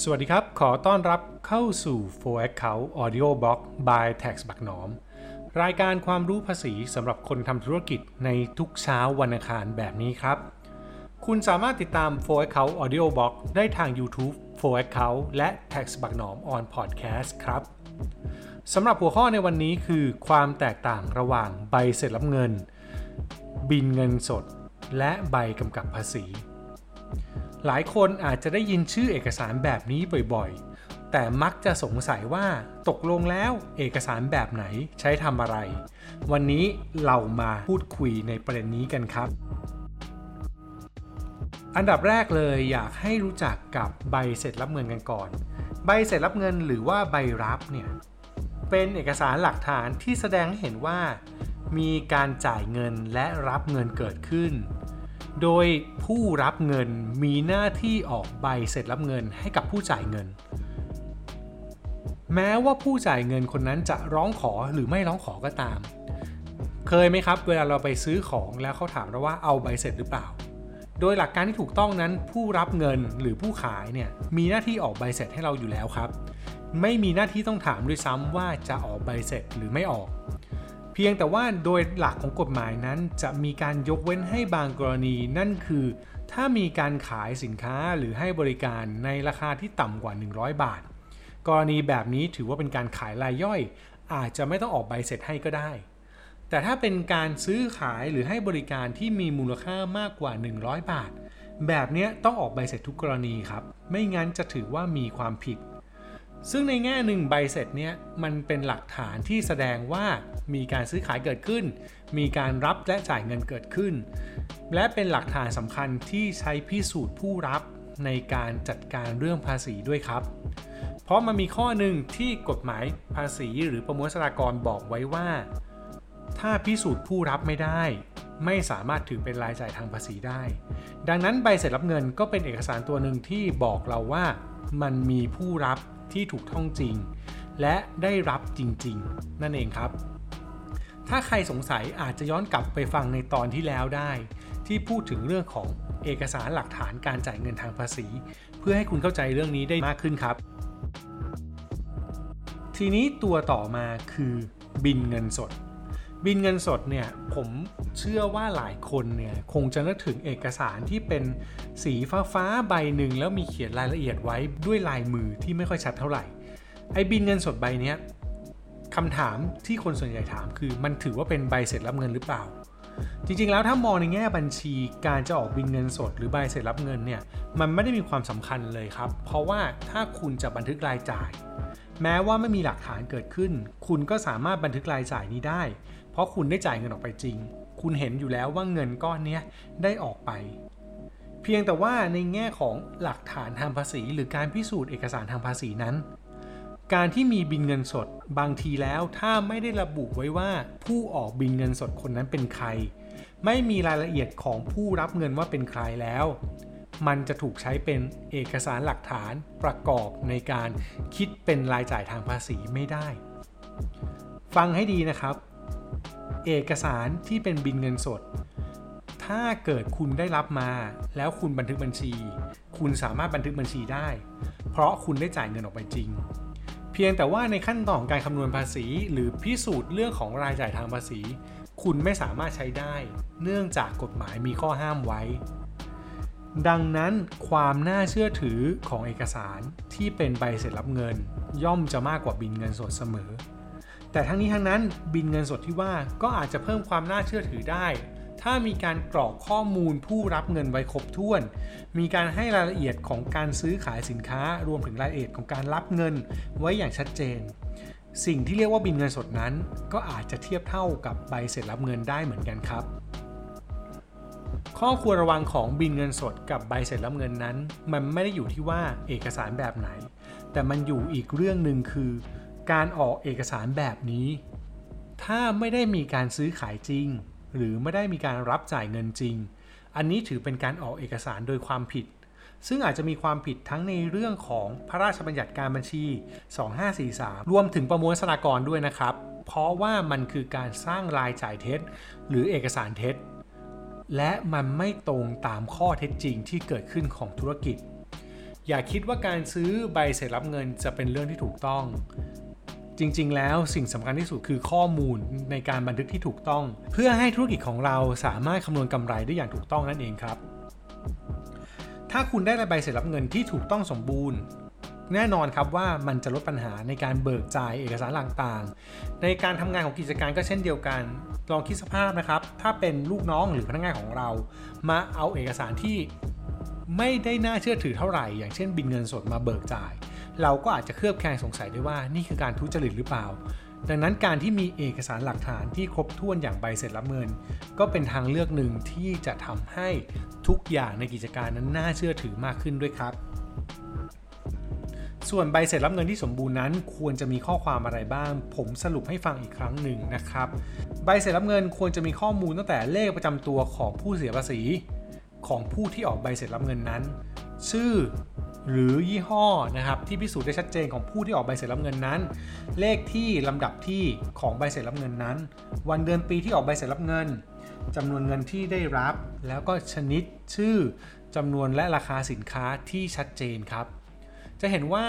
สวัสดีครับ ขอต้อนรับเข้าสู่ For Account Audio Blog by Tax บักหนอม รายการความรู้ภาษีสำหรับคนทำธุรกิจในทุกเช้าวันอังคารแบบนี้ครับ คุณสามารถติดตาม For Account Audio Blog ได้ทาง YouTube For Account และ Tax บักหนอม on Podcast ครับสำหรับหัวข้อในวันนี้คือความแตกต่างระหว่างใบเสร็จรับเงิน บินเงินสด และใบกำกับภาษี หลายคนอาจจะได้ยินชื่อเอกสารแบบนี้บ่อยๆ แต่มักจะสงสัยว่าตกลงแล้วเอกสารแบบไหนใช้ทำอะไร วันนี้เรามาพูดคุยในประเด็นนี้กันครับ อันดับแรกเลยอยากให้รู้จักกับใบเสร็จรับเงินกันก่อน ใบเสร็จรับเงินหรือว่าใบรับเนี่ยเป็นเอกสารหลักฐานที่แสดงให้เห็นว่า มีการจ่ายเงินและรับเงินเกิดขึ้น โดยผู้รับเงินมีหน้าที่ออกใบเสร็จรับเงินให้กับผู้จ่ายเงิน แม้ว่าผู้จ่ายเงินคนนั้นจะร้องขอหรือไม่ร้องขอก็ตาม เคยไหมครับ เวลาเราไปซื้อของแล้วเขาถามเราว่าเอาใบเสร็จหรือเปล่า โดยหลักการที่ถูกต้องนั้นผู้รับเงินหรือผู้ขายเนี่ยมีหน้าที่ออกใบเสร็จให้เราอยู่แล้วครับ ไม่มีหน้าที่ต้องถามด้วยซ้ำว่าจะออกใบเสร็จหรือไม่ออก เพียงแต่ว่าโดยหลักของกฎหมายนั้นจะมีการยกเว้นให้บางกรณี นั่นคือ ถ้ามีการขายสินค้าหรือให้บริการในราคาที่ต่ำกว่า 100 บาท กรณีแบบนี้ถือว่าเป็นการขายรายย่อย อาจจะไม่ต้องออกใบเสร็จให้ก็ได้ แต่ถ้าเป็นการซื้อขายหรือให้บริการที่มีมูลค่ามากกว่า 100 บาท แบบนี้ต้องออกใบเสร็จทุกกรณีครับ ไม่งั้นจะถือว่ามีความผิด ซึ่งในแง่หนึ่งใบเสร็จเนี่ยมันเป็นหลักฐานที่แสดงว่ามีการซื้อขายเกิดขึ้น มีการรับและจ่ายเงินเกิดขึ้น และเป็นหลักฐานสำคัญที่ใช้พิสูจน์ผู้รับในการจัดการเรื่องภาษีด้วยครับ เพราะมันมีข้อหนึ่งที่กฎหมายภาษีหรือประมวลสรากรบอกไว้ว่า ถ้าพิสูจน์ผู้รับไม่ได้ ไม่สามารถถือเป็นรายจ่ายทางภาษีได้ ดังนั้นใบเสร็จรับเงินก็เป็นเอกสารตัวหนึ่งที่บอกเราว่า มันมีผู้รับ ที่ถูกต้องจริง และได้รับจริง ๆ นั่นเองครับ ถ้าใครสงสัยอาจจะย้อนกลับไปฟังในตอนที่แล้วได้ ที่พูดถึงเรื่องของเอกสารหลักฐานการจ่ายเงินทางภาษี เพื่อให้คุณเข้าใจเรื่องนี้ได้มากขึ้นครับ ทีนี้ตัวต่อมาคือบินเงินสด บินเงินสดเนี่ยผมเชื่อว่าหลายคนเนี่ยคงจะนึกถึงเอกสารที่เป็นสีฟ้าฟ้าใบหนึ่งแล้วมีเขียนรายละเอียดไว้ด้วยลายมือที่ไม่ค่อยชัดเท่าไหร่ไอ้บินเงินสดใบนี้คำถามที่คนส่วนใหญ่ถามคือมันถือว่าเป็นใบเสร็จรับเงินหรือเปล่า จริงๆแล้วถ้ามองในแง่บัญชีการจะออกบินเงินสด หรือใบเสร็จรับเงินเนี่ยมันไม่ได้มีความสำคัญเลยครับ เพราะว่าถ้าคุณจะบันทึกรายจ่าย แม้ว่าไม่มีหลักฐานเกิดขึ้น คุณก็สามารถบันทึกรายจ่ายนี้ได้ เพราะคุณได้จ่ายเงินออกไปจริง คุณเห็นอยู่แล้วว่าเงินก้อนนี้ได้ออกไป เพียงแต่ว่าในแง่ของหลักฐานทางภาษี หรือการพิสูจน์เอกสารทางภาษีนั้น การที่มีบินเงินสดบางทีแล้วถ้าไม่ได้ระบุไว้ว่าผู้ออกบินเงินสดคนนั้นเป็นใคร ไม่มีรายละเอียดของผู้รับเงินว่าเป็นใครแล้ว มันจะถูกใช้เป็นเอกสารหลักฐานประกอบในการคิดเป็นรายจ่ายทางภาษีไม่ได้ ฟังให้ดีนะครับ เอกสารที่เป็นบินเงินสด ถ้าเกิดคุณได้รับมา แล้วคุณบันทึกบัญชี คุณสามารถบันทึกบัญชีได้ เพราะคุณได้จ่ายเงินออกไปจริง เพียงแต่ว่าในขั้นตอนของการคำนวณภาษี หรือพิสูจน์เรื่องของรายจ่ายทางภาษี คุณไม่สามารถใช้ได้ เนื่องจากกฎหมายมีข้อห้ามไว้ดังนั้นความน่าเชื่อถือของเอกสารที่เป็นใบเสร็จรับเงิน ย่อมจะมากกว่าบินเงินสดเสมอ แต่ทั้งนี้ทั้งนั้นบินเงินสดที่ว่าก็อาจจะเพิ่มความน่าเชื่อถือได้ ถ้ามีการกรอกข้อมูลผู้รับเงินไว้ครบถ้วน มีการให้รายละเอียดของการซื้อขายสินค้า รวมถึงรายละเอียดของการรับเงินไว้อย่างชัดเจน สิ่งที่เรียกว่าบินเงินสดนั้น ก็อาจจะเทียบเท่ากับใบเสร็จรับเงินได้เหมือนกันครับข้อควรระวังของบินเงินสดกับใบเสร็จรับเงินนั้น มันไม่ได้อยู่ที่ว่าเอกสารแบบไหน แต่มันอยู่อีกเรื่องหนึ่งคือ การออกเอกสารแบบนี้ ถ้าไม่ได้มีการซื้อขายจริง หรือไม่ได้มีการรับจ่ายเงินจริง อันนี้ถือเป็นการออกเอกสารโดยความผิด ซึ่งอาจจะมีความผิดทั้งในเรื่องของพระราชบัญญัติการบัญชี 2543 รวมถึงประมวลสรากรด้วยนะครับ เพราะว่ามันคือการสร้างรายจ่ายเท็จ หรือเอกสารเท็จ และมันไม่ตรงตามข้อเท็จจริงที่เกิดขึ้นของธุรกิจอย่าคิดว่าการซื้อใบเสร็จรับเงินจะเป็นเรื่องที่ถูกต้อง จริง ๆ แล้วสิ่งสำคัญที่สุดคือข้อมูลในการบันทึกที่ถูกต้อง เพื่อให้ธุรกิจของเราสามารถคำนวณกำไรได้อย่างถูกต้องนั่นเองครับ ถ้าคุณได้ใบเสร็จรับเงินที่ถูกต้องสมบูรณ์ แน่นอนครับว่ามันจะลดปัญหาในการเบิกจ่ายเอกสารต่างๆ ในการทำงานของกิจการก็เช่นเดียวกันลองคิดสภาพนะครับ ถ้าเป็นลูกน้องหรือพนักงานของเรา มาเอาเอกสารที่ไม่ได้น่าเชื่อถือเท่าไหร่ อย่างเช่นบินเงินสดมาเบิกจ่าย เราก็อาจจะเคลือบแคลงสงสัยได้ว่านี่คือการทุจริตหรือเปล่า ดังนั้นการที่มีเอกสารหลักฐานที่ครบถ้วนอย่างใบเสร็จรับเงิน ก็เป็นทางเลือกหนึ่งที่จะทำให้ทุกอย่างในกิจการนั้นน่าเชื่อถือมากขึ้นด้วยครับ ส่วนใบเสร็จรับเงินที่สมบูรณ์นั้น ควรจะมีข้อความอะไรบ้าง ผมสรุปให้ฟังอีกครั้งหนึ่งนะครับ ใบเสร็จรับเงินควรจะมีข้อมูลตั้งแต่เลขประจำตัวของผู้เสียภาษีของผู้ที่ออกใบเสร็จรับเงินนั้น ชื่อ หรือยี่ห้อนะครับที่พิสูจน์ได้ชัดเจนของผู้ที่ออกใบเสร็จรับเงินนั้น เลขที่ลำดับที่ของใบเสร็จรับเงินนั้น วันเดือนปีที่ออกใบเสร็จรับเงินจำนวนเงินที่ได้รับ แล้วก็ชนิดชื่อจำนวนและราคาสินค้าที่ชัดเจนครับ จะเห็นว่า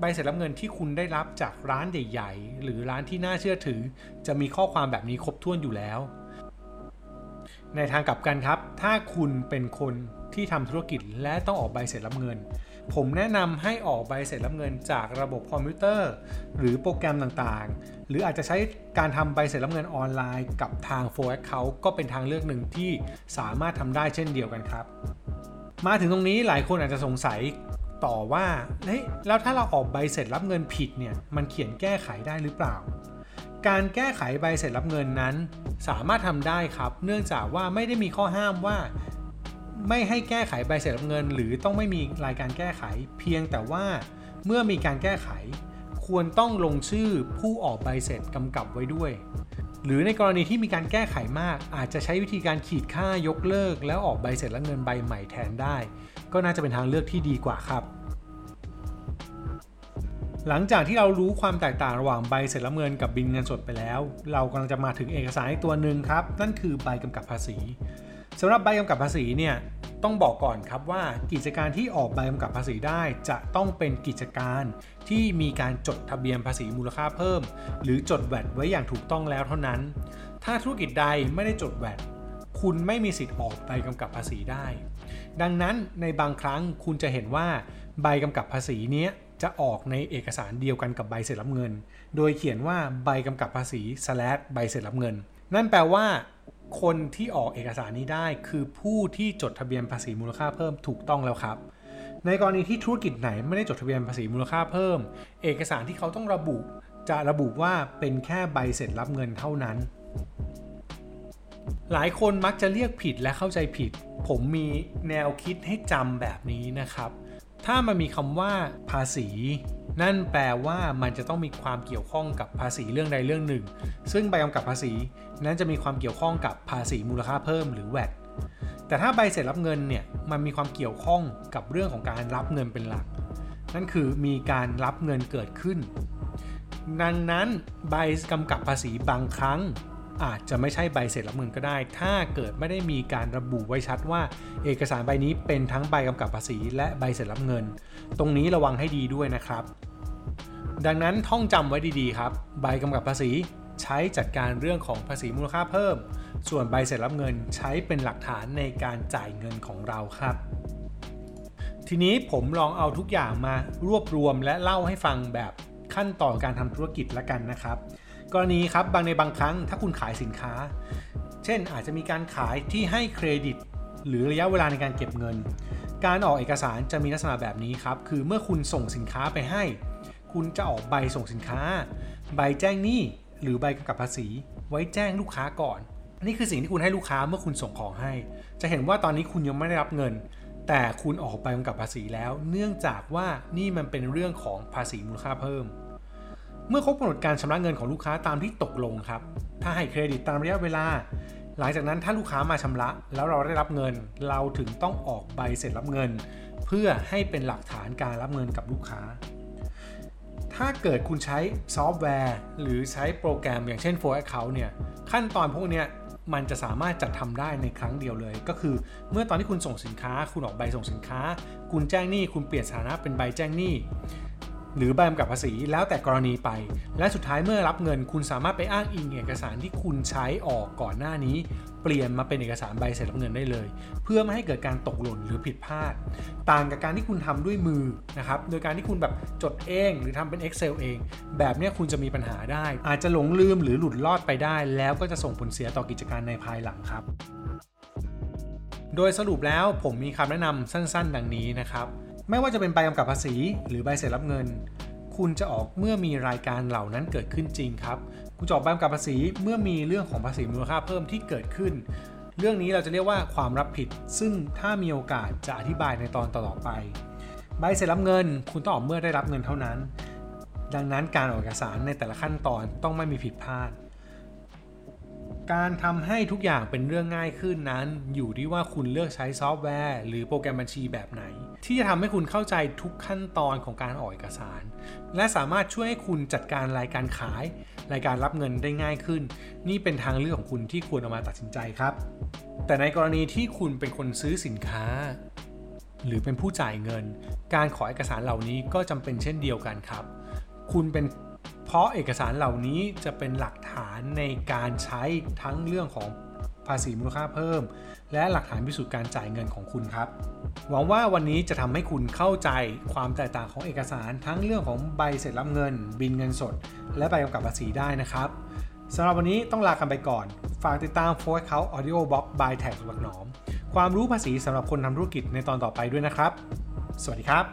ใบเสร็จรับเงินที่คุณได้รับจากร้านใหญ่ๆ หรือร้านที่น่าเชื่อถือ จะมีข้อความแบบนี้ครบถ้วนอยู่แล้ว ในทางกลับกันครับ ถ้าคุณเป็นคนที่ทำธุรกิจและต้องออกใบเสร็จรับเงิน ผมแนะนำให้ออกใบเสร็จรับเงินจากระบบคอมพิวเตอร์ หรือโปรแกรมต่างๆ หรืออาจจะใช้การทำใบเสร็จรับเงินออนไลน์ กับทาง f o r Account ก็เป็นทางเลือกหนึ่งที่สามารถทำได้เช่นเดียวกันครับ มาถึงตรงนี้หลายคนอาจจะสงสัยต่อว่าเฮ้ยแล้วถ้าเราออกใบเสร็จรับเงินผิดเนี่ยมันเขียนแก้ไขได้หรือเปล่า การแก้ไขใบเสร็จรับเงินนั้น สามารถทำได้ครับ เนื่องจากว่าไม่ได้มีข้อห้ามว่า ไม่ให้แก้ไขใบเสร็จรับเงิน หรือต้องไม่มีรายการแก้ไข เพียงแต่ว่าเมื่อมีการแก้ไข ควรต้องลงชื่อผู้ออกใบเสร็จกำกับไว้ด้วย หรือในกรณีที่มีการแก้ไขมาก อาจจะใช้วิธีการขีดค่ายกเลิก แล้วออกใบเสร็จรับเงินใบใหม่แทนได้ ก็น่าจะเป็นทางเลือกที่ดีกว่าครับหลังจากที่เรารู้ความแตกต่างระหว่างใบเสร็จรับเงินกับบินเงินสดไปแล้ว เรากำลังจะมาถึงเอกสารอีกตัวหนึ่งครับ นั่นคือใบกำกับภาษี สำหรับใบกำกับภาษีเนี่ยต้องบอกก่อนครับว่ากิจการที่ออกใบกำกับภาษีได้จะต้องเป็นกิจการที่มีการจดทะเบียนภาษีมูลค่าเพิ่ม หรือจดแวดไว้อย่างถูกต้องแล้วเท่านั้น ถ้าธุรกิจใดไม่ได้จดแวดคุณไม่มีสิทธิ์ออกใบกำกับภาษีได้ ดังนั้นในบางครั้งคุณจะเห็นว่าใบกำกับภาษีนี้จะออกในเอกสารเดียวกันกับใบเสร็จรับเงิน โดยเขียนว่าใบกำกับภาษี ใบเสร็จรับเงิน นั่นแปลว่า คนที่ออกเอกสารนี้ได้คือผู้ที่จดทะเบียนภาษีมูลค่าเพิ่มถูกต้องแล้วครับ ในกรณีที่ธุรกิจไหนไม่ได้จดทะเบียนภาษีมูลค่าเพิ่ม เอกสารที่เขาต้องระบุ จะระบุว่าเป็นแค่ใบเสร็จรับเงินเท่านั้น หลายคนมักจะเรียกผิดและเข้าใจผิด ผมมีแนวคิดให้จำแบบนี้นะครับ ถ้ามันมีคำว่าภาษี นั่นแปลว่ามันจะต้องมีความเกี่ยวข้องกับภาษีเรื่องใดเรื่องหนึ่ง ซึ่งใบกำกับภาษีนั้นจะมีความเกี่ยวข้องกับภาษีมูลค่าเพิ่มหรือ VAT แต่ถ้าใบเสร็จรับเงินเนี่ยมันมีความเกี่ยวข้องกับเรื่องของการรับเงินเป็นหลัก นั่นคือมีการรับเงินเกิดขึ้น ดังนั้นใบกำกับภาษีบางครั้ง อาจจะไม่ใช่ใบเสร็จรับเงินก็ได้ ถ้าเกิดไม่ได้มีการระบุไว้ชัดว่า เอกสารใบนี้เป็นทั้งใบกำกับภาษี และใบเสร็จรับเงิน ตรงนี้ระวังให้ดีด้วยนะครับ ดังนั้นท่องจำไว้ดีๆครับ ใบกำกับภาษีใช้จัดการเรื่องของภาษีมูลค่าเพิ่ม ส่วนใบเสร็จรับเงินใช้เป็นหลักฐานในการจ่ายเงินของเราครับ ทีนี้ผมลองเอาทุกอย่างมารวบรวมและเล่าให้ฟังแบบขั้นตอนการทำธุรกิจละกันนะครับ กรณีครับบางในบางครั้งถ้าคุณขายสินค้า เช่นอาจจะมีการขายที่ให้เครดิต หรือระยะเวลาในการเก็บเงิน การออกเอกสารจะมีลักษณะแบบนี้ครับ คือเมื่อคุณส่งสินค้าไปให้ คุณจะออกใบส่งสินค้า ใบแจ้งหนี้หรือใบกำกับภาษี ไว้แจ้งลูกค้าก่อนนี่คือสิ่งที่คุณให้ลูกค้าเมื่อคุณส่งของให้ จะเห็นว่าตอนนี้คุณยังไม่ได้รับเงิน แต่คุณออกใบกำกับภาษีแล้ว เนื่องจากว่านี่มันเป็นเรื่องของภาษีมูลค่าเพิ่ม เมื่อครบกำหนดการชำระเงินของลูกค้าตามที่ตกลงครับ ถ้าให้เครดิตตามระยะเวลา หลังจากนั้นถ้าลูกค้ามาชำระ แล้วเราได้รับเงิน เราถึงต้องออกใบเสร็จรับเงิน เพื่อให้เป็นหลักฐานการรับเงินกับลูกค้า ถ้าเกิดคุณใช้ซอฟต์แวร์ หรือใช้โปรแกรมอย่างเช่น For Account เนี่ยขั้นตอนพวกนี้มันจะสามารถจัดทำได้ในครั้งเดียวเลย ก็คือเมื่อตอนที่คุณส่งสินค้า คุณออกใบส่งสินค้า คุณแจ้งหนี้คุณเปลี่ยนสถานะเป็นใบแจ้งหนี้ หรือใบกำกับภาษีแล้วแต่กรณีไป และสุดท้ายเมื่อรับเงิน คุณสามารถไปอ้างอิงเอกสารที่คุณใช้ออกก่อนหน้านี้ เปลี่ยนมาเป็นเอกสารใบเสร็จรับเงินได้เลย เพื่อไม่ให้เกิดการตกหล่นหรือผิดพลาด ต่างกับการที่คุณทำด้วยมือนะครับโดยการที่คุณแบบจดเองหรือทำเป็น Excel เอง แบบนี้คุณจะมีปัญหาได้ อาจจะหลงลืมหรือหลุดลอดไปได้ แล้วก็จะส่งผลเสียต่อกิจการในภายหลังครับ โดยสรุปแล้วผมมีคำแนะนำสั้น ๆ ดังนี้นะครับ ไม่ว่าจะเป็นใบกำกับภาษี หรือใบเสร็จรับเงิน คุณจะออกเมื่อมีรายการเหล่านั้นเกิดขึ้นจริงครับคุณจะออกใบกำกับภาษีเมื่อมีเรื่องของภาษีมูลค่าเพิ่มที่เกิดขึ้น เรื่องนี้เราจะเรียกว่าความรับผิด ซึ่งถ้ามีโอกาสจะอธิบายในตอนต่อๆไป ใบเสร็จรับเงิน คุณต้องออกเมื่อได้รับเงินเท่านั้น ดังนั้นการออกเอกสารในแต่ละขั้นตอนต้องไม่มีผิดพลาด การทำให้ทุกอย่างเป็นเรื่องง่ายขึ้นนั้น อยู่ที่ว่าคุณเลือกใช้ซอฟต์แวร์ หรือโปรแกรมบัญชีแบบไหน ที่จะทำให้คุณเข้าใจทุกขั้นตอนของการออกเอกสาร และสามารถช่วยให้คุณจัดการรายการขาย รายการรับเงินได้ง่ายขึ้น นี่เป็นทางเลือกของคุณที่ควรเอามาตัดสินใจครับ แต่ในกรณีที่คุณเป็นคนซื้อสินค้า หรือเป็นผู้จ่ายเงิน การขอเอกสารเหล่านี้ก็จำเป็นเช่นเดียวกันครับ คุณเป็น เพราะเอกสารเหล่านี้จะเป็นหลักฐานในการใช้ทั้งเรื่องของภาษีมูลค่าเพิ่ม และหลักฐานพิสูจน์การจ่ายเงินของคุณครับ หวังว่าวันนี้จะทำให้คุณเข้าใจความแตกต่างของเอกสารทั้งเรื่องของใบเสร็จรับเงิน บินเงินสด และใบกำกับภาษีได้นะครับสำหรับวันนี้ต้องลากันไปก่อน ฝากติดตามโฟร์เขา Audio Box by แท็กหลักหนอม ความรู้ภาษีสำหรับคนทำธุรกิจในตอนต่อไปด้วยนะครับ สวัสดีครับ